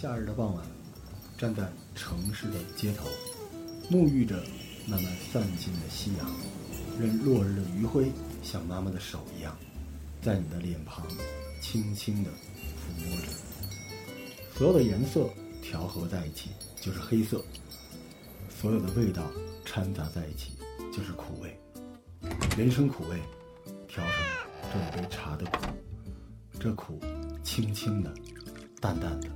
夏日的傍晚，站在城市的街头，沐浴着慢慢散尽的夕阳，任落日的余晖像妈妈的手一样，在你的脸庞轻轻地抚摸着。所有的颜色调和在一起就是黑色，所有的味道掺杂在一起就是苦味。人生苦味，调成这一杯茶的苦，这苦轻轻的，淡淡的。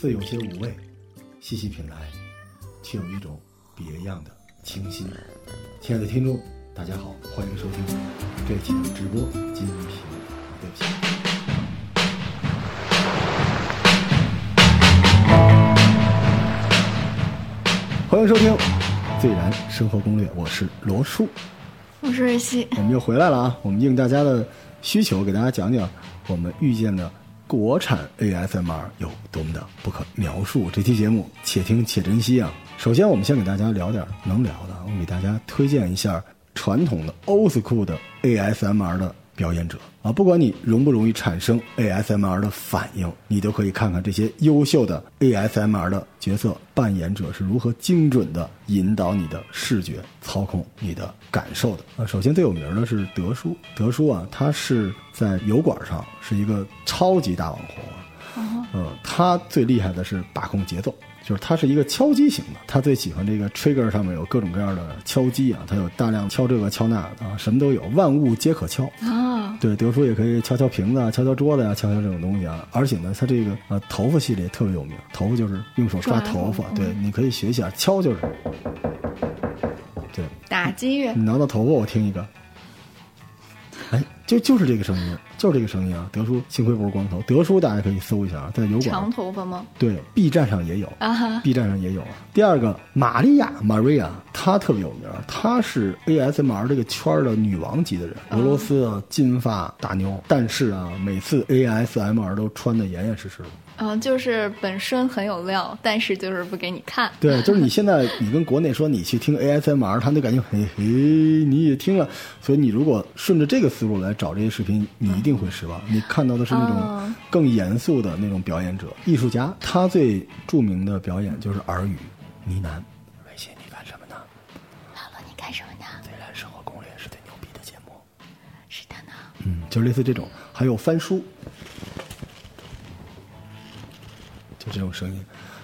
似有些无味，细细品来，却有一种别样的清新。亲爱的听众，大家好，欢迎收听这期的直播金瓶对不起。欢迎收听《最燃生活攻略》，我是罗叔，我是瑞希，我们又回来了啊！我们应大家的需求，给大家讲讲我们遇见的。国产 ASMR 有多么的不可描述？这期节目且听且珍惜啊！首先，我们先给大家聊点能聊的，我给大家推荐一下传统的 Old School 的 ASMR 的。表演者啊，不管你容不容易产生 ASMR 的反应，你都可以看看这些优秀的 ASMR 的角色扮演者是如何精准的引导你的视觉，操控你的感受的啊。首先最有名的是德叔，德叔啊，他是在油管上是一个超级大网红啊，嗯，他最厉害的是把控节奏。就是他是一个敲击型的，他最喜欢这个 trigger 上面有各种各样的敲击啊，他有大量敲这个敲那啊，什么都有，万物皆可敲啊。对，德叔也可以敲敲瓶子啊，敲敲桌子呀，敲敲这种东西啊。而且呢，他这个呃头发系列特别有名，头发就是用手抓头发，对，你可以学一下敲就是，对，打击乐。你挠挠头发，我听一个。哎，就就是这个声音，就是这个声音啊！德叔幸亏不是光头，德叔大家可以搜一下啊，在油管长头发吗？对，B 站上也有啊哈，B 站上也有啊。第二个，玛利亚 Maria，她特别有名，她是 ASMR 这个圈的女王级的人，俄罗斯的金发大妞，但是啊，每次 ASMR 都穿的严严实实的。嗯，就是本身很有料，但是就是不给你看。对，就是你现在你跟国内说你去听 ASMR，他就感觉嘿嘿，你也听了，所以你如果顺着这个思路来找这些视频，你一定会失望。你看到的是那种更严肃的那种表演者、艺术家，他最著名的表演就是耳语、呢喃。微信，你干什么呢？老罗，你干什么呢？虽然生活攻略是最牛逼的节目。是的呢。嗯，就类似这种，还有翻书。就这种声音，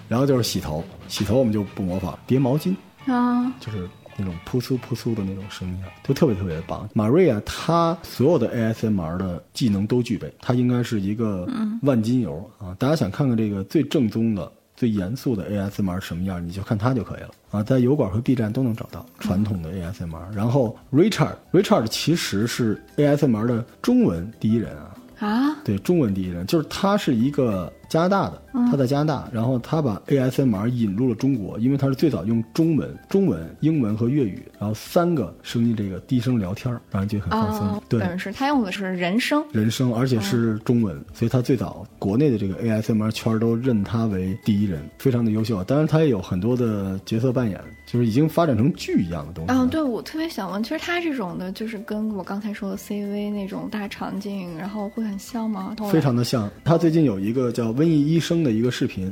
然后就是洗头，洗头我们就不模仿，叠毛巾啊，就是那种扑簌扑簌的那种声音，就特别特别的棒。马瑞亚她所有的 ASMR 的技能都具备，她应该是一个万金油啊！大家想看看这个最正宗的、最严肃的 ASMR 什么样，你就看她就可以了啊，在油管和 B 站都能找到传统的 ASMR。然后 Richard，Richard 其实是 ASMR 的中文第一人啊啊，对，中文第一人，就是他是一个。加拿大的，他在加拿大，然后他把 ASMR 引入了中国，因为他是最早用中文、中文、英文和粤语，然后三个声音这个低声聊天，让人觉得很放松。对，是他用的是人声，人声，而且是中文，所以他最早国内的这个 ASMR 圈都认他为第一人，非常的优秀。当然，他也有很多的角色扮演，就是已经发展成剧一样的东西。嗯，对，我特别想问，其实他这种的，就是跟我刚才说的 CV 那种大场景，然后会很像吗？非常的像。他最近有一个叫。瘟疫医生的一个视频，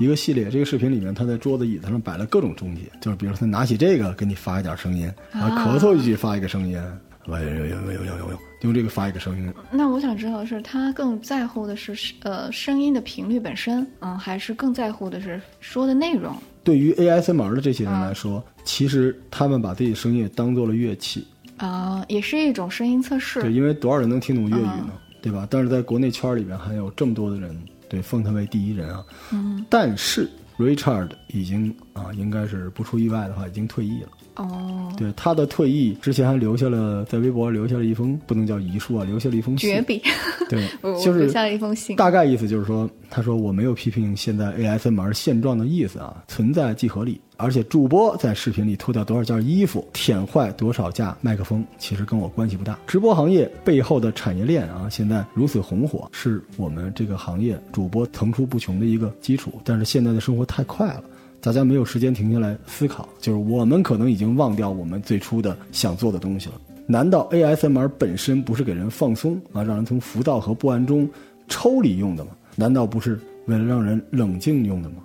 一个系列。这个视频里面，他在桌子椅子上摆了各种东西，就是比如说他拿起这个给你发一点声音，然后咳嗽一句发一个声音，喂呦呦呦呦呦呦，用这个发一个声音。那我想知道的是，他更在乎的是呃声音的频率本身，嗯，还是更在乎的是说的内容？对于 ASMR 的这些人来说，其实他们把自己声音当做了乐器啊，也是一种声音测试。对，因为多少人能听懂粤语呢？对吧？但是在国内圈里边还有这么多的人。对，封他为第一人啊！嗯，但是 Richard 已经啊，应该是不出意外的话，已经退役了。哦，对，他的退役之前还留下了在微博留下了一封不能叫遗书啊，留下了一封绝笔。对，就是留下了一封信。大概意思就是说，他说我没有批评现在 ASMR 现状的意思啊，存在即合理。而且主播在视频里脱掉多少件衣服，舔坏多少架麦克风，其实跟我关系不大。直播行业背后的产业链啊，现在如此红火，是我们这个行业主播层出不穷的一个基础。但是现在的生活太快了，大家没有时间停下来思考，就是我们可能已经忘掉我们最初的想做的东西了。难道 ASMR 本身不是给人放松啊，让人从浮躁和不安中抽离用的吗？难道不是？为了让人冷静用的吗？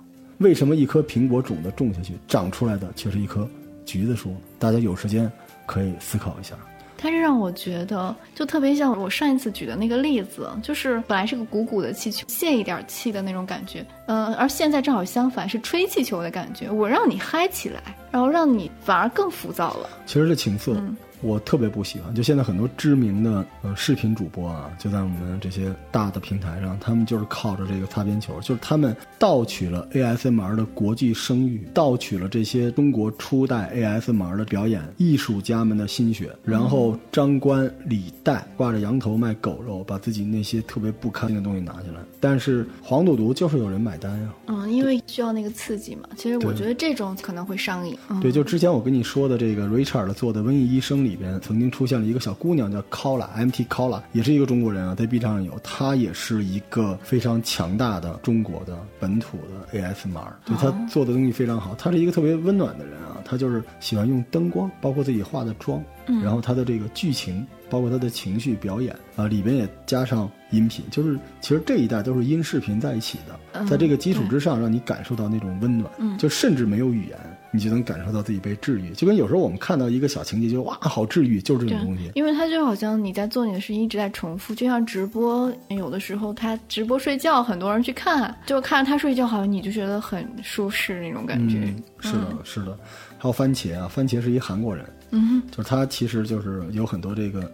为什么一颗苹果种子种下去，长出来的却是一棵橘子树？大家有时间可以思考一下。它是让我觉得，就特别像我上一次举的那个例子，就是本来是个鼓鼓的气球，泄一点气的那种感觉，嗯，而现在正好相反，是吹气球的感觉。我让你嗨起来，然后让你反而更浮躁了。其实是情色。我特别不喜欢，就现在很多知名的呃视频主播啊，就在我们这些大的平台上，他们就是靠着这个擦边球，就是他们盗取了 ASMR 的国际声誉，盗取了这些中国初代 ASMR 的表演艺术家们的心血，然后张冠李戴，挂着羊头卖狗肉，把自己那些特别不堪的东西拿下来。但是黄赌毒就是有人买单呀，嗯，因为需要那个刺激嘛。其实我觉得这种可能会上瘾。对，就之前我跟你说的这个 Richard 做的《瘟疫医生》里。里边曾经出现了一个小姑娘叫 Kola，MT Kola，也是一个中国人啊，在 B 站上有，她也是一个非常强大的中国的本土的 ASMR，对她做的东西非常好，她是一个特别温暖的人啊，她就是喜欢用灯光，包括自己化的妆，然后她的这个剧情，包括她的情绪表演啊，里边也加上音频，就是其实这一代都是音视频在一起的，在这个基础之上，让你感受到那种温暖，就甚至没有语言。你就能感受到自己被治愈，就跟有时候我们看到一个小情节，就哇，好治愈，就是这种东西。因为它就好像你在做你的事情，一直在重复，就像直播，有的时候他直播睡觉，很多人去看，就看着他睡觉，好像你就觉得很舒适那种感觉。是的，是的。还有番茄啊，番茄是一韩国人，嗯，就是他其实就是有很多这个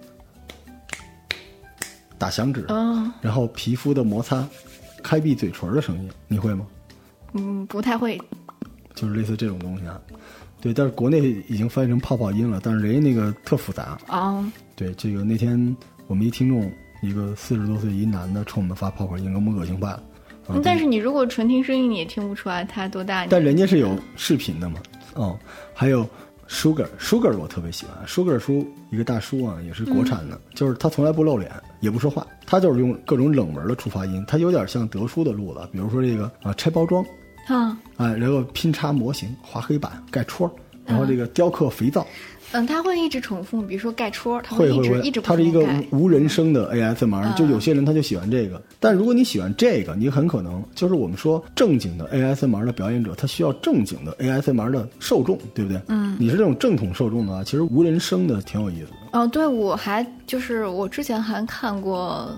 打响指，嗯，然后皮肤的摩擦、开闭嘴唇的声音，你会吗？嗯，不太会。就是类似这种东西啊，对，但是国内已经翻译成泡泡音了，但是人家那个特复杂啊。对，这个那天我们一听众，一个四十多岁一男的冲我们发泡泡音，给我们恶心坏了。但是你如果纯听声音，你也听不出来他多大。但人家是有视频的嘛？哦，还有 Sugar，Sugar 我特别喜欢，Sugar 叔一个大叔啊，也是国产的，就是他从来不露脸，也不说话，他就是用各种冷门的触发音，他有点像德叔的路子，比如说这个啊拆包装。啊，哎，然后拼插模型、画黑板、盖戳，然后这个雕刻肥皂。嗯，他会一直重复，比如说盖戳，他会一直一直。它是一个无人声的 ASMR，就有些人他就喜欢这个。但如果你喜欢这个，你很可能就是我们说正经的 ASMR 的表演者，他需要正经的 ASMR 的受众，对不对？嗯，你是这种正统受众的话，其实无人声的挺有意思的。哦，对，我还就是我之前还看过。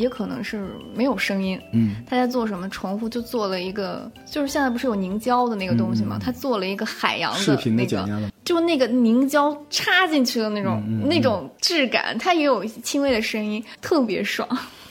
也可能是没有声音，嗯，他在做什么？重复就做了一个，就是现在不是有凝胶的那个东西吗？他做了一个海洋的那个，就那个凝胶插进去的那种那种质感，它也有轻微的声音，特别爽。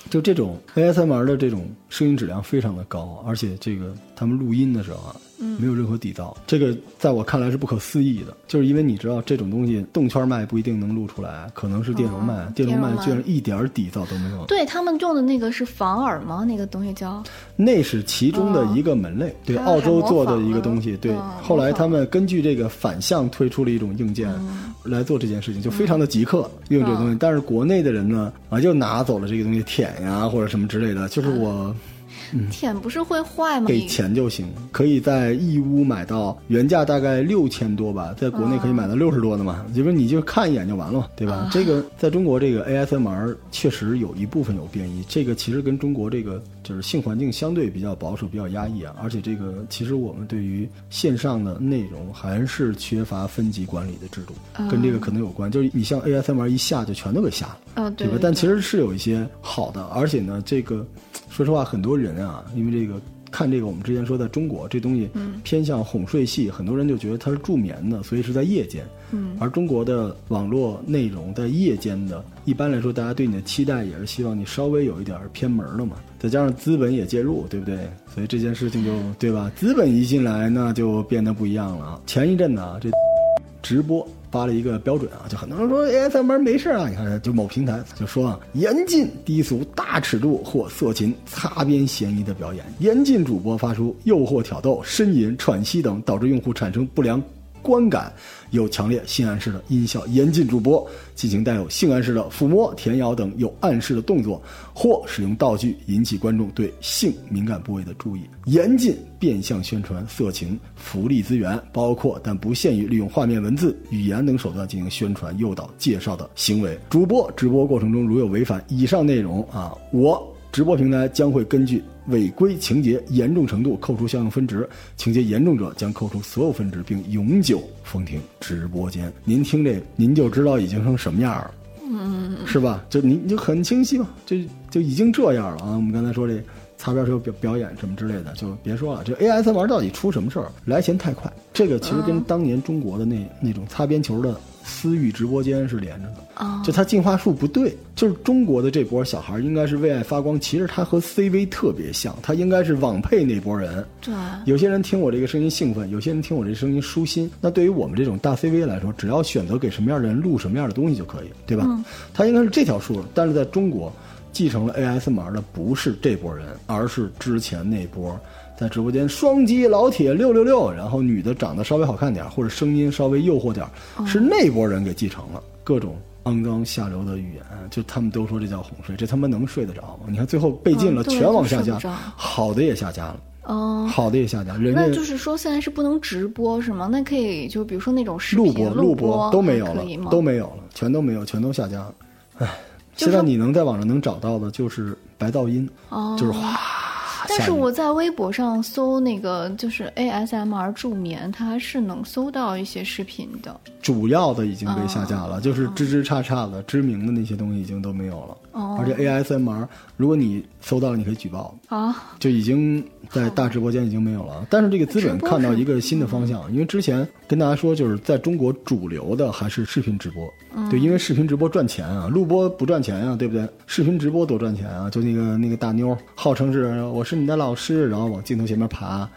就这种 ASMR 的这种声音质量非常的高，而且这个他们录音的时候啊。没有任何底噪，这个在我看来是不可思议的。就是因为你知道，这种东西动圈麦不一定能录出来，可能是电容麦，电容麦居然一点底噪都没有。对他们用的那个是防耳吗？那个东西叫？那是其中的一个门类，对，澳洲做的一个东西。对，后来他们根据这个反向推出了一种硬件来做这件事情，就非常的极客用这个东西。但是国内的人呢，啊，就拿走了这个东西舔呀，或者什么之类的。就是我。舔不是会坏吗？给钱就行，可以在义乌买到原价大概六千多吧，在国内可以买到六十多的嘛，就是你就看一眼就完了嘛，对吧？这个在中国这个 ASMR 确实有一部分有变异，这个其实跟中国这个就是性环境相对比较保守、比较压抑啊，而且这个其实我们对于线上的内容还是缺乏分级管理的制度，跟这个可能有关。就是你像 ASMR 一下就全都给下了，对吧？但其实是有一些好的，而且呢，这个。说实话，很多人啊，因为这个看这个，我们之前说在中国这东西偏向哄睡戏，很多人就觉得它是助眠的，所以是在夜间。嗯，而中国的网络内容在夜间的，一般来说，大家对你的期待也是希望你稍微有一点偏门的嘛。再加上资本也介入，对不对？所以这件事情就对吧？资本一进来，那就变得不一样了。前一阵呢，这直播。发了一个标准啊，就很多人说哎，咱们没事啊，你看就某平台就说啊，严禁低俗、大尺度或色情、擦边嫌疑的表演，严禁主播发出诱惑、挑逗、呻吟、喘息等导致用户产生不良。观感有强烈性暗示的音效，严禁主播进行带有性暗示的抚摸、舔咬等有暗示的动作，或使用道具引起观众对性敏感部位的注意。严禁变相宣传色情福利资源，包括但不限于利用画面、文字、语言等手段进行宣传、诱导、介绍的行为。主播直播过程中如有违反以上内容啊，我直播平台将会根据违规情节严重程度扣除相应分值，情节严重者将扣除所有分值，并永久封停直播间。您听这，您就知道已经成什么样了，嗯，是吧？就您就很清晰嘛，就就已经这样了啊。我们刚才说这擦边球表表演什么之类的，就别说了。这 ASMR 到底出什么事儿？来钱太快，这个其实跟当年中国的那那种擦边球的。私域直播间是连着的，就它进化数不对，就是中国的这波小孩应该是为爱发光，其实他和 CV 特别像，他应该是网配那波人。对，有些人听我这个声音兴奋，有些人听我这声音舒心。那对于我们这种大 CV 来说，只要选择给什么样的人录什么样的东西就可以，对吧？他应该是这条数，但是在中国，继承了 ASMR 的不是这波人，而是之前那波。在直播间双击老铁六六六，然后女的长得稍微好看点或者声音稍微诱惑点是那波人给继承了各种肮脏下流的语言，就他们都说这叫哄睡，这他妈能睡得着吗？你看最后被禁了，全网下架，好的也下架了，哦，好的也下架。人那就是说现在是不能直播是吗？那可以就比如说那种视频录播录播都没有了，都没有了，全都没有，全都下架了。唉，现在你能在网上能找到的就是白噪音，就是哗。但是我在微博上搜那个就是 ASMR 助眠，它是能搜到一些视频的。主要的已经被下架了，就是吱吱叉叉的知名的那些东西已经都没有了。哦。而且 ASMR，如果你搜到了，你可以举报。啊。就已经在大直播间已经没有了。但是这个资本看到一个新的方向，因为之前跟大家说，就是在中国主流的还是视频直播。嗯。对，因为视频直播赚钱啊，录播不赚钱啊，对不对？视频直播多赚钱啊！就那个那个大妞，号称是我是。你的老师，然后往镜头前面爬，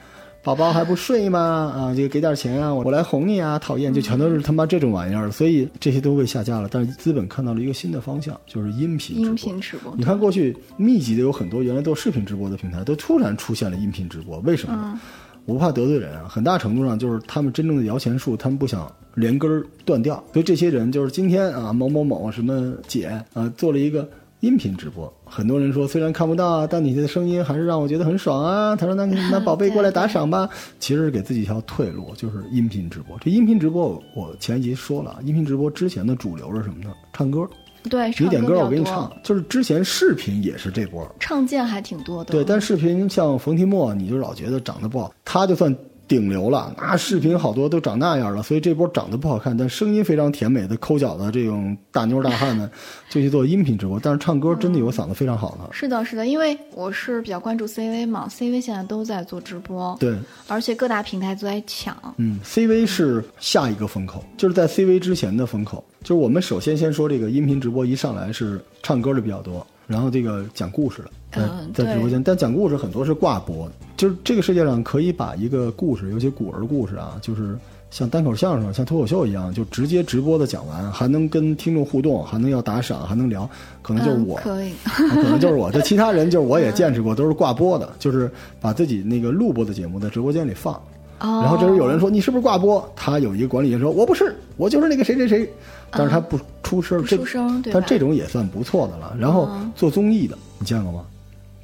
宝宝还不睡吗？啊，就给点钱啊，我我来哄你啊！讨厌，就全都是他妈这种玩意儿，所以这些都被下架了。但是资本看到了一个新的方向，就是音频音频直播。你看过去密集的有很多原来做视频直播的平台，都突然出现了音频直播，为什么？我不怕得罪人啊，很大程度上就是他们真正的摇钱树，他们不想连根儿断掉。所以这些人就是今天啊，某某某什么姐啊，做了一个。音频直播，很多人说虽然看不到，但你的声音还是让我觉得很爽啊。他说：“那那宝贝过来打赏吧。”其实是给自己一条退路，就是音频直播。这音频直播，我前一集说了，音频直播之前的主流是什么呢？唱歌。对，你点歌我给你唱。就是之前视频也是这波，唱见还挺多的。对，但视频像冯提莫，你就老觉得长得不好，他就算。顶流了，那视频好多都长那样了，所以这波长得不好看，但声音非常甜美的抠脚的这种大妞大汉呢，就去做音频直播。但是唱歌真的有嗓子非常好的。是的，是的，因为我是比较关注 CV 嘛，CV 现在都在做直播，对，而且各大平台都在抢。嗯，CV 是下一个风口，就是在 CV 之前的风口，就是我们首先先说这个音频直播，一上来是唱歌的比较多。然后这个讲故事的，在在直播间，但讲故事很多是挂播，就是这个世界上可以把一个故事，尤其古儿故事啊，就是像单口相声、像脱口秀一样，就直接直播的讲完，还能跟听众互动，还能要打赏，还能聊，可能就是我，可以，可能就是我。这其他人就是我也见识过，都是挂播的，就是把自己那个录播的节目在直播间里放。然后这时候有人说你是不是挂播？他有一个管理员说我不是，我就是那个谁谁谁。但是他不出声，出声，但这种也算不错的了。然后做综艺的，你见过吗？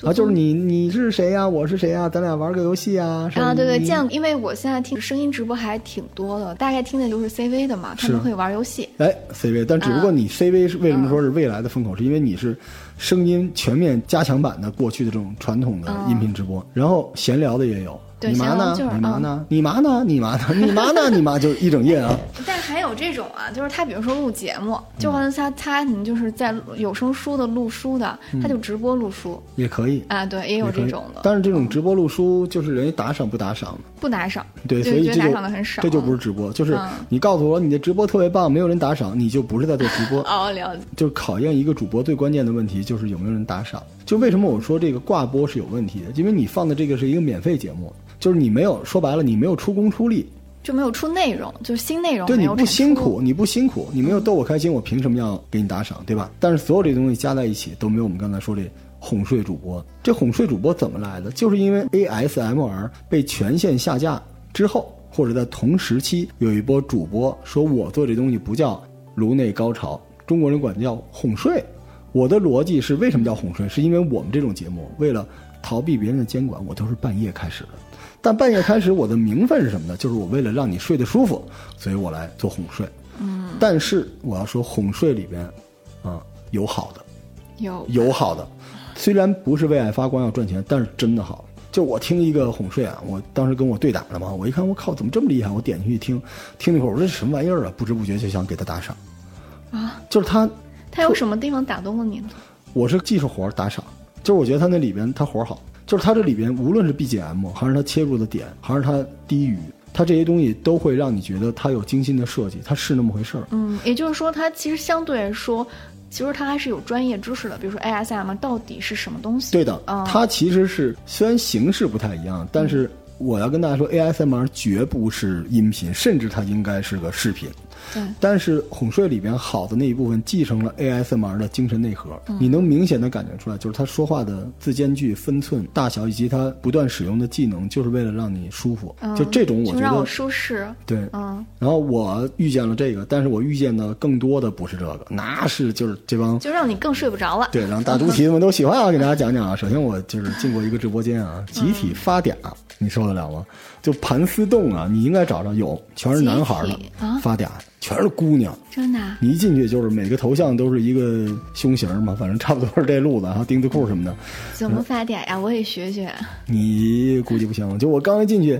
啊，就是你你是谁呀？我是谁呀？咱俩玩个游戏啊？啊，对对，见，因为我现在听声音直播还挺多的，大概听的就是 CV 的嘛，他们会玩游戏。哎，CV，但只不过你 CV 是为什么说是未来的风口？是因为你是声音全面加强版的过去的这种传统的音频直播，然后闲聊的也有。你妈呢？你妈呢？你妈呢？你妈呢？你妈呢？你妈就一整夜啊！但还有这种啊，就是他比如说录节目，就好像他他你就是在有声书的录书的，他就直播录书也可以啊，对，也有这种的。但是这种直播录书就是人家打赏不打赏不打赏，对，所以这打赏的很少，这就不是直播。就是你告诉我你的直播特别棒，没有人打赏，你就不是在做直播。哦，了解。就是考验一个主播最关键的问题，就是有没有人打赏。就为什么我说这个挂播是有问题的？因为你放的这个是一个免费节目。就是你没有说白了，你没有出工出力，就没有出内容，就是新内容。对，你不辛苦，你不辛苦，你没有逗我开心，我凭什么要给你打赏，对吧？但是所有这东西加在一起，都没有我们刚才说这哄睡主播。这哄睡主播怎么来的？就是因为 ASMR 被全线下架之后，或者在同时期有一波主播说我做这东西不叫颅内高潮，中国人管叫哄睡。我的逻辑是为什么叫哄睡？是因为我们这种节目为了逃避别人的监管，我都是半夜开始的。但半夜开始，我的名分是什么呢？就是我为了让你睡得舒服，所以我来做哄睡。嗯。但是我要说，哄睡里边，啊，有好的，有有好的，虽然不是为爱发光要赚钱，但是真的好。就我听一个哄睡啊，我当时跟我对打了嘛，我一看我靠，怎么这么厉害？我点进去听，听了一会儿，我说这什么玩意儿啊？不知不觉就想给他打赏。啊，就是他，他有什么地方打动了你呢？我是技术活儿打赏，就是我觉得他那里边他活儿好，就是他这里边无论是 BGM 还是他切入的点，还是他低语，它这些东西都会让你觉得它有精心的设计，它是那么回事儿。嗯，也就是说，它其实相对来说，其实它还是有专业知识的，比如说 ASM 到底是什么东西？对的，嗯它其实是虽然形式不太一样，但是我要跟大家说，ASMR 绝不是音频，甚至它应该是个视频。对，但是哄睡里边好的那一部分继承了 ASMR 的精神内核，你能明显的感觉出来，就是他说话的字间距、分寸、大小，以及他不断使用的技能，就是为了让你舒服。嗯就这种，我觉就让我得舒适。对。嗯，然后我遇见了这个，但是我遇见的更多的不是这个，那是就是这帮就让你更睡不着了。对，让大猪蹄子们都喜欢啊！给大家讲讲啊。首先，我就是进过一个直播间啊，集体发嗲，你受得了吗？就盘丝洞啊，你应该找着有，全是男孩的啊发嗲，全是姑娘。真的啊？你一进去就是每个头像都是一个胸型嘛，反正差不多是这路子，然后丁字裤什么的。怎么发嗲呀？我也学学。你估计不行，就我刚一进去，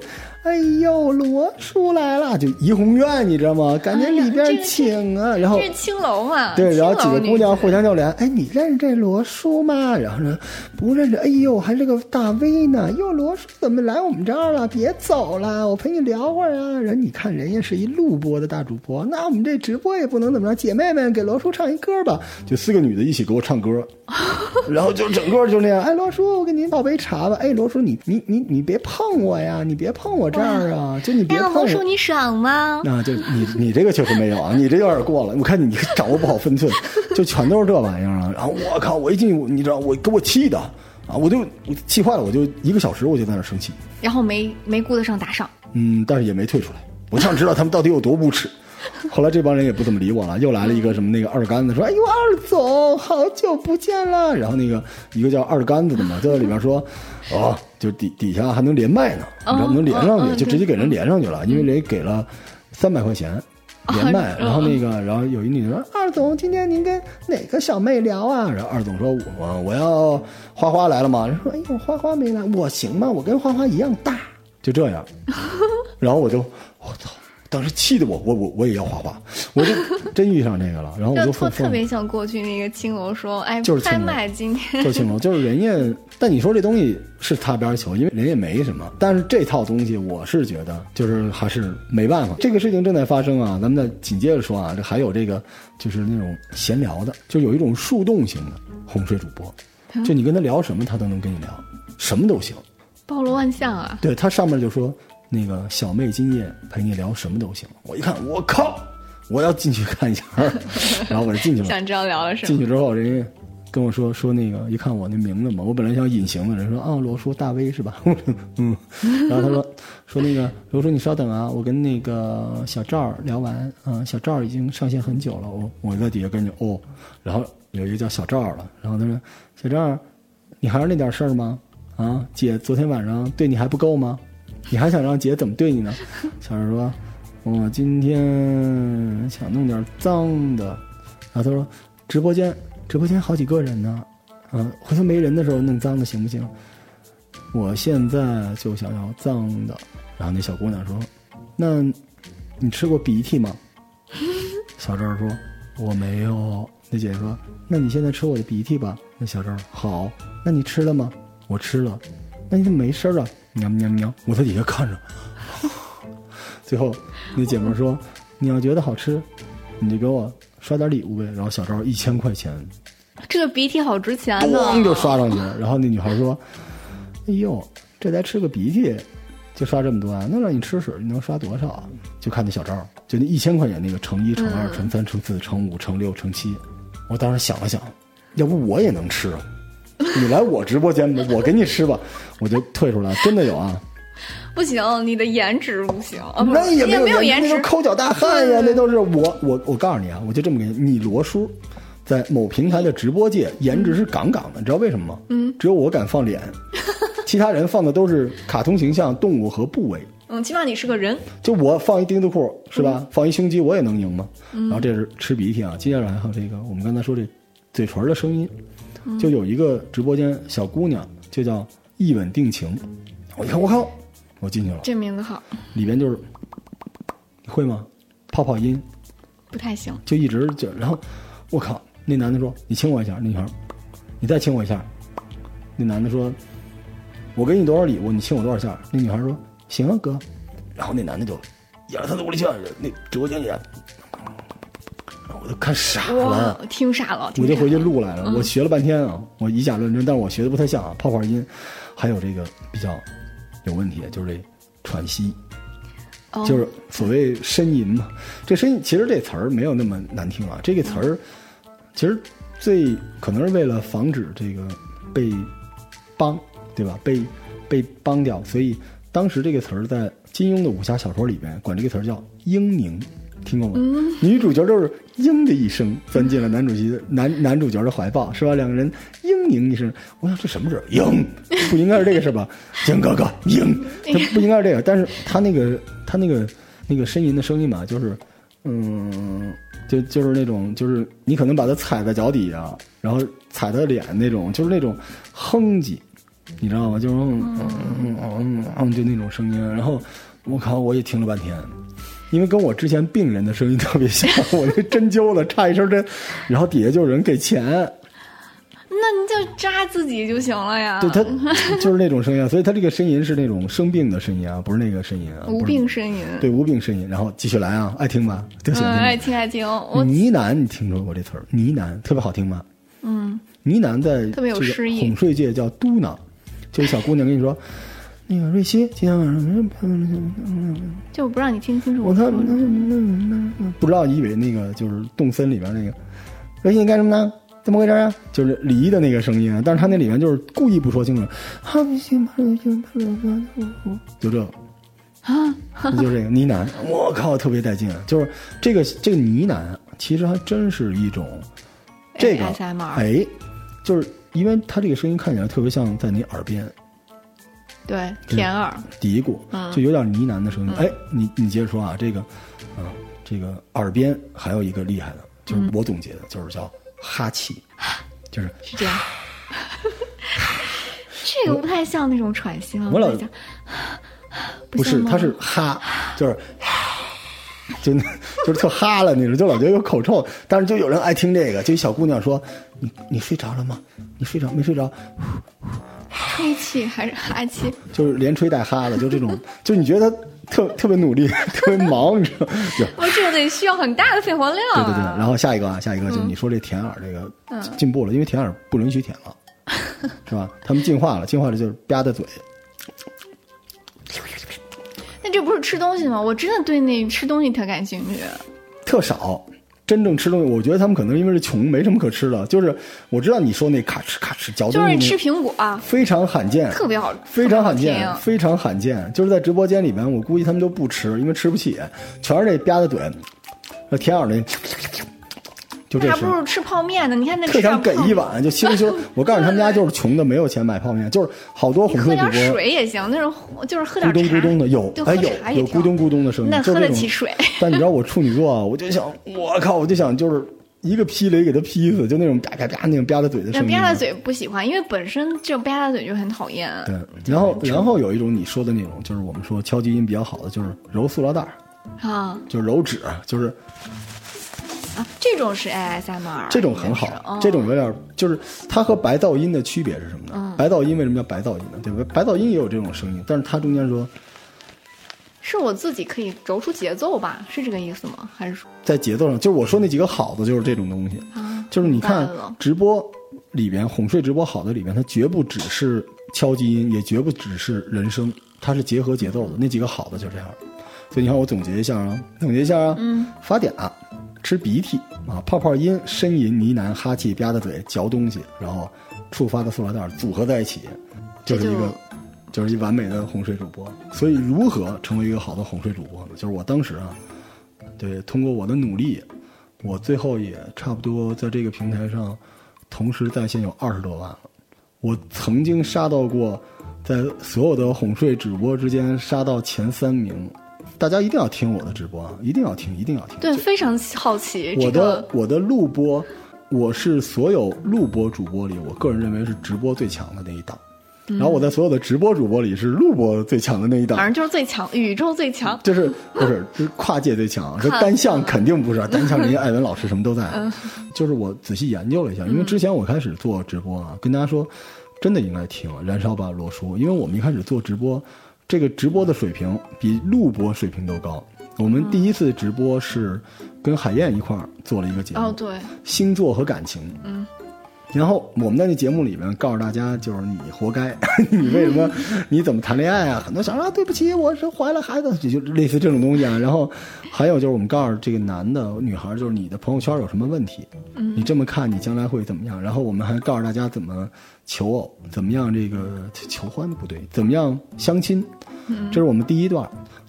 哎呦，罗叔来了，就怡红院，你知道吗？感觉里边请啊，然后这是青楼嘛？对，然后几个姑娘互相叫脸，哎，你认识这罗叔吗？然后呢，不认识，哎呦，还是个大 V 呢。哟，罗叔怎么来我们这儿了？别走了，我陪你聊会儿啊。人你看人家是一录播的大主播，那我们这直播也不能怎么着，姐妹们给罗叔唱一歌吧。就四个女的一起给我唱歌，然后就整个就那样。哎，罗叔，我给您倒杯茶吧。哎，罗叔，你你你你别碰我呀，你别碰我这样啊，就你别碰我。罗叔你爽吗？啊，就你你这个确实没有啊，你这有点过了。我看你你掌握不好分寸，就全都是这玩意儿啊。然后我靠，我一进去，你知道我给我气的啊，我就我气坏了，我就一个小时我就在那生气，然后没没顾得上打赏。嗯，但是也没退出来。我想知道他们到底有多无耻。后来这帮人也不怎么理我了，又来了一个什么那个二杆子，说：“ 哎呦，二总，好久不见了。”然后那个一个叫二杆子的嘛，就在里边说：“哦，就底底下还能连麦呢，你知道能连上去，就直接给人连上去了，因为人给了三百块钱。”连麦，嗯然后那个，然后有一女的说：“二总，今天您跟哪个小妹聊啊？”然后二总说：“我我要花花来了嘛？”人说：“哎呦，花花没来，我行吗？我跟花花一样大。”就这样，然后我就我操，当时气得我我我我也要画画，我就 真遇上这个了，然后我就特特别像过去那个青楼说，哎，就是拍卖今天就青楼，就是人家，但你说这东西是擦边球，因为人家没什么。但是这套东西，我是觉得就是还是没办法。这个事情正在发生啊，咱们再紧接着说啊，这还有这个就是那种闲聊的，就有一种树洞型的哄睡主播，就你跟他聊什么，他都能跟你聊，什么都行。包罗万象啊。对他上面就说那个小妹今夜陪你聊什么都行。我一看，我靠，我要进去看一下，然后我就进去了。想知道聊了什么？进去之后，人家跟我说说那个，一看我那名字嘛，我本来想隐形的，人说啊，罗叔大 V 是吧？我 说嗯，然后他说说那个罗叔你稍等啊，我跟那个小赵聊完，啊，小赵已经上线很久了，我我在底下跟着哦，然后有一个叫小赵儿了，然后他说小赵，你还是那点事儿吗？啊，姐昨天晚上对你还不够吗？你还想让姐怎么对你呢？小赵说，我今天想弄点脏的。然后他说，直播间直播间好几个人呢，嗯、回头没人的时候弄脏的行不行？我现在就想要脏的。然后那小姑娘说，那你吃过鼻涕吗？小赵说，我没有。那姐姐说，那你现在吃我的鼻涕吧。那小赵好，那你吃了吗？我吃了。那你怎么没声儿啊？喵喵喵！我在底下看着。最后，那姐们儿说：“你要觉得好吃，你就给我刷点礼物呗。”然后小赵一千块钱，这个鼻涕好值钱呢。咣就刷上去了。然后那女孩说：“哎呦，这才吃个鼻涕，就刷这么多啊？那让你吃屎，你能刷多少啊？”就看那小赵，就那一千块钱那个乘一、乘二、乘三、乘四、乘五、乘六、乘七。我当时想了想，要不我也能吃啊？你来我直播间吧，我给你吃吧，我就退出来。真的有啊。不行，你的颜值不行，啊、不是那也没有颜颜值。抠脚大汉呀，那都是我我我告诉你啊，我就这么跟你，你罗叔在某平台的直播界颜值是杠杠的，你知道为什么吗？嗯，只有我敢放脸，其他人放的都是卡通形象、动物和部位。嗯，起码你是个人。就我放一丁子裤是吧？放一胸肌我也能赢吗？然后这是吃鼻涕啊，接下来还有这个我们刚才说这嘴唇的声音，就有一个直播间小姑娘，就叫一吻定情。我一看，我靠，我进去了。这名字好，里边就是你会吗？泡泡音不太行。就一直就，然后我靠，那男的说：“你亲我一下。”那女孩，你再亲我一下。那男的说：“我给你多少礼物，你亲我多少下？”那女孩说：“行啊，哥。”然后那男的就仰着他的屋里去，那直播间里，我都看傻了，听傻了。我就回去录来了，我学了半天啊，我以假乱真，但是我学的不太像啊，泡泡音，还有这个比较有问题，就是这喘息，就是所谓呻吟嘛。这呻吟其实这词儿没有那么难听啊，这个词儿其实最可能是为了防止这个被帮，对吧？被被帮掉，所以当时这个词儿在。金庸的武侠小说里边管这个词儿叫“英宁”，听过吗？女主角就是“嘤”的一声钻进了男主角的男男主角的怀抱，是吧？两个人“嘤咛”一声，我想这什么字？“嘤”不应该是这个是吧？金哥哥“嘤”，他不应该是这个，但是他那个他那个那个呻吟的声音吧，就是嗯，就就是那种就是你可能把他踩在脚底下，然后踩他脸那种，就是那种哼唧，你知道吗？就是嗯嗯嗯嗯，就那种声音，然后。我靠！我也听了半天，因为跟我之前病人的声音特别像，我那针灸了，插一声针，然后底下就有人给钱，那你就扎自己就行了呀。对他就是那种声音，所以他这个呻吟是那种生病的声音啊，不是那个呻吟啊。无病呻吟。对，无病呻吟。然后继续来啊，爱听吧？嗯，爱听爱听。呢喃，你听说过这词儿？呢喃特别好听吗？嗯。呢喃在特别有诗意。哄睡界叫嘟囔，就是小姑娘跟你说。那个瑞希今天晚上就不让你听清楚。我看不知道，以为那个就是动森里边那个瑞希你干什么呢？怎么回事啊？就是离的那个声音，但是他那里面就是故意不说清楚。就这啊，就这个呢喃，我靠，特别带劲。就是这个这个呢喃，其实还真是一种这个哎，就是因为他这个声音看起来特别像在你耳边。对，甜耳嘀咕，就有点呢喃的声音。哎，你你接着说啊，这个，嗯，这个耳边还有一个厉害的，就是我总结的，就是叫哈气，就是是这样。这个不太像那种喘息吗？我老讲，不是，他是哈，就是，就就是特哈了那种，就老觉得有口臭。但是就有人爱听这个，就一小姑娘说：“你你睡着了吗？你睡着没睡着？”吹气还是哈气？就是连吹带哈的，就这种，就你觉得他特特别努力，特别忙，你知道？我这个得需要很大的肺活量。对对对，然后下一个啊，下一个就是你说这舔耳这个进步了，因为舔耳不允许舔了，是吧？他们进化了，进化了就是吧嗒嘴。那这不是吃东西吗？我真的对那吃东西特感兴趣。特少。真正吃东西，我觉得他们可能因为是穷，没什么可吃的。就是我知道你说那咔哧咔哧嚼东西，就是吃苹果，非常罕见，特别好，非常罕见，非常罕见。就是在直播间里面，我估计他们都不吃，因为吃不起，全是那吧嗒嘴，那舔耳那。就这还不如吃泡面呢！你看那特想给一碗就羞羞。我告诉你，他们家就是穷的，没有钱买泡面，就是好多哄睡主播。喝点水也行，那种就是喝点咕咚咕咚的有，哎有有咕咚咕咚的声音，那喝得起水。但你知道我处女座啊，我就想，我靠，我就想就是一个劈雷给他劈死，就那种啪啪啪那种吧嗒嘴的声音。吧嗒嘴不喜欢，因为本身就吧嗒嘴就很讨厌。对，然后然后有一种你说的那种，就是我们说敲击音比较好的，就是揉塑料袋啊，就是揉纸，就是。这种是 ASMR，这种很好，这种有点就是它和白噪音的区别是什么呢？白噪音为什么叫白噪音呢？对不对？白噪音也有这种声音，但是它中间说，是我自己可以轴出节奏吧？是这个意思吗？还是说在节奏上？就是我说那几个好的就是这种东西，就是你看直播里边哄睡直播好的里边，它绝不只是敲击音，也绝不只是人声，它是结合节奏的。那几个好的就这样。所以你看我总结一下啊，总结一下啊，嗯，发嗲。吃鼻涕啊，泡泡音、呻吟、呢喃、哈气、吧嗒嘴、嚼东西，然后触发的塑料袋组合在一起，就是一个，就是一完美的哄睡主播。所以，如何成为一个好的哄睡主播呢？就是我当时啊，对，通过我的努力，我最后也差不多在这个平台上同时在线有二十多万了。我曾经杀到过，在所有的哄睡主播之间杀到前三名。大家一定要听我的直播啊！一定要听，一定要听。对，非常好奇。我的我的录播，我是所有录播主播里，我个人认为是直播最强的那一档。然后我在所有的直播主播里是录播最强的那一档，反正就是最强，宇宙最强，就是不是就是跨界最强，这单项肯定不是，单项人家艾文老师什么都在。就是我仔细研究了一下，因为之前我开始做直播啊，跟大家说，真的应该听《燃烧吧罗叔》，因为我们一开始做直播，这个直播的水平比录播水平都高。我们第一次直播是跟海燕一块儿做了一个节目，哦对，星座和感情，嗯。然后我们在那节目里面告诉大家，就是你活该，你为什么，你怎么谈恋爱啊？很多小孩啊，对不起，我是怀了孩子，就类似这种东西啊。然后还有就是我们告诉这个男的、女孩，就是你的朋友圈有什么问题，你这么看你将来会怎么样？然后我们还告诉大家怎么求偶，怎么样这个求欢不对，怎么样相亲，这是我们第一段。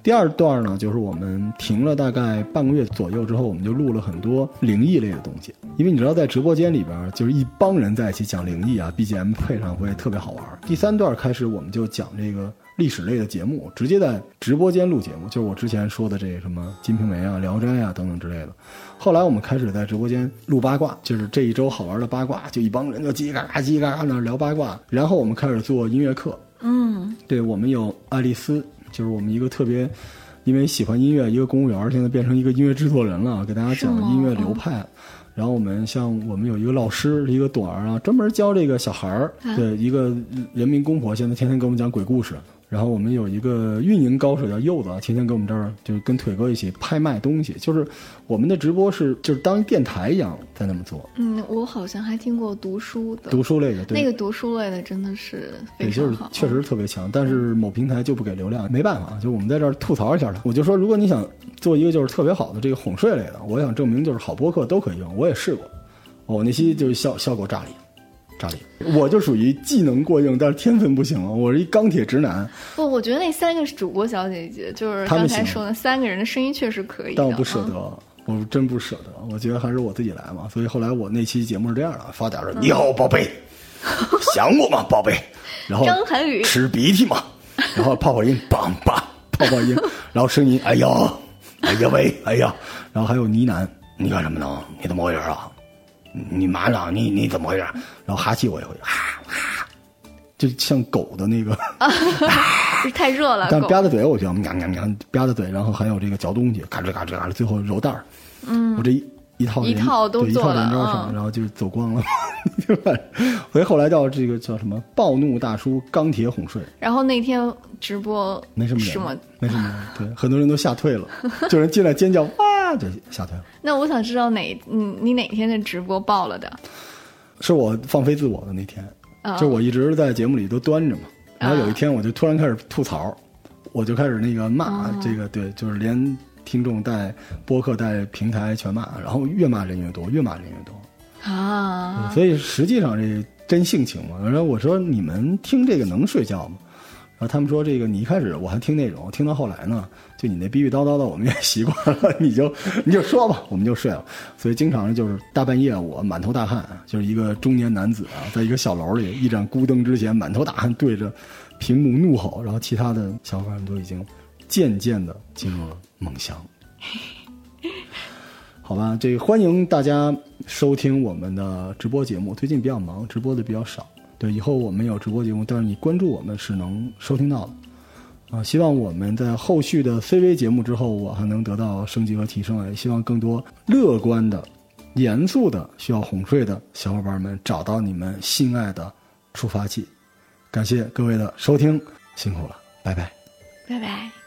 第二段呢，就是我们停了大概半个月左右之后，我们就录了很多灵异类的东西。因为你知道，在直播间里边，就是一帮人在一起讲灵异啊，BGM 配上会特别好玩。第三段开始，我们就讲这个历史类的节目，直接在直播间录节目，就是我之前说的这什么《金瓶梅》啊、《聊斋》啊等等之类的。后来我们开始在直播间录八卦，就是这一周好玩的八卦，就一帮人就叽叽嘎嘎、叽叽嘎嘎那聊八卦。然后我们开始做音乐课，嗯，对我们有爱丽丝。就是我们一个特别，因为喜欢音乐，一个公务员现在变成一个音乐制作人了，给大家讲音乐流派。然后我们像我们有一个老师，一个朵儿啊，专门教这个小孩儿对一个人民公婆，现在天天给我们讲鬼故事。然后我们有一个运营高手叫柚子，天天跟我们这儿就是跟腿哥一起拍卖东西。就是我们的直播是就是当电台一样在那么做。嗯，我好像还听过读书的，读书类的，那个读书类的真的是非常好，确实特别强。但是某平台就不给流量，没办法，就我们在这儿吐槽一下他。我就说，如果你想做一个就是特别好的这个哄睡类的，我想证明就是好播客都可以用，我也试过。哦，那期就是效效果炸裂。炸裂！我就属于技能过硬，但是天分不行我是一钢铁直男。不，我觉得那三个是主播小姐姐，就是刚才说的三个人的声音确实可以。但我不舍得，我真不舍得。我觉得还是我自己来嘛。所以后来我那期节目是这样的：发点说你好，宝贝，想我吗，宝贝？然后张涵予吃鼻涕嘛，然后泡泡音，梆梆泡泡音，然后声音，哎呀，哎呀喂，哎呀，然后还有呢喃，你干什么呢？你怎么回事啊？你妈呢？你你怎么回事？然后哈气我也会哈哈，就像狗的那个，太热了。但吧嗒嘴，我觉得喵喵喵吧嗒嘴，然后还有这个嚼东西，嘎吱嘎吱嘎吱，最后揉蛋儿。嗯，我这一一套一套都做了，然后就走光了。对所以后来叫这个叫什么暴怒大叔钢铁哄睡。然后那天直播没什么人，没什么人，对，很多人都吓退了，就人进来尖叫哇，就吓退了。那我想知道哪你你哪天的直播爆了的？是我放飞自我的那天，就我一直在节目里都端着嘛。然后有一天我就突然开始吐槽，我就开始那个骂这个，对，就是连听众带播客带平台全骂，然后越骂人越多，越骂人越多。啊，所以实际上这真性情嘛。然后我说你们听这个能睡觉吗？然后他们说这个你一开始我还听那种，听到后来呢，就你那逼逼叨叨的我们也习惯了，你就 你就说吧，我们就睡了。所以经常就是大半夜我满头大汗，就是一个中年男子啊，在一个小楼里一盏孤灯之前满头大汗对着屏幕怒吼，然后其他的小伙伴们都已经渐渐的进入了梦乡。好吧，这欢迎大家收听我们的直播节目。最近比较忙，直播的比较少。对，以后我们有直播节目，但是你关注我们是能收听到的，啊，希望我们在后续的 CV 节目之后，我还能得到升级和提升，也希望更多乐观的、严肃的、需要哄睡的小伙伴们找到你们心爱的触发器。感谢各位的收听，辛苦了，拜拜，拜拜。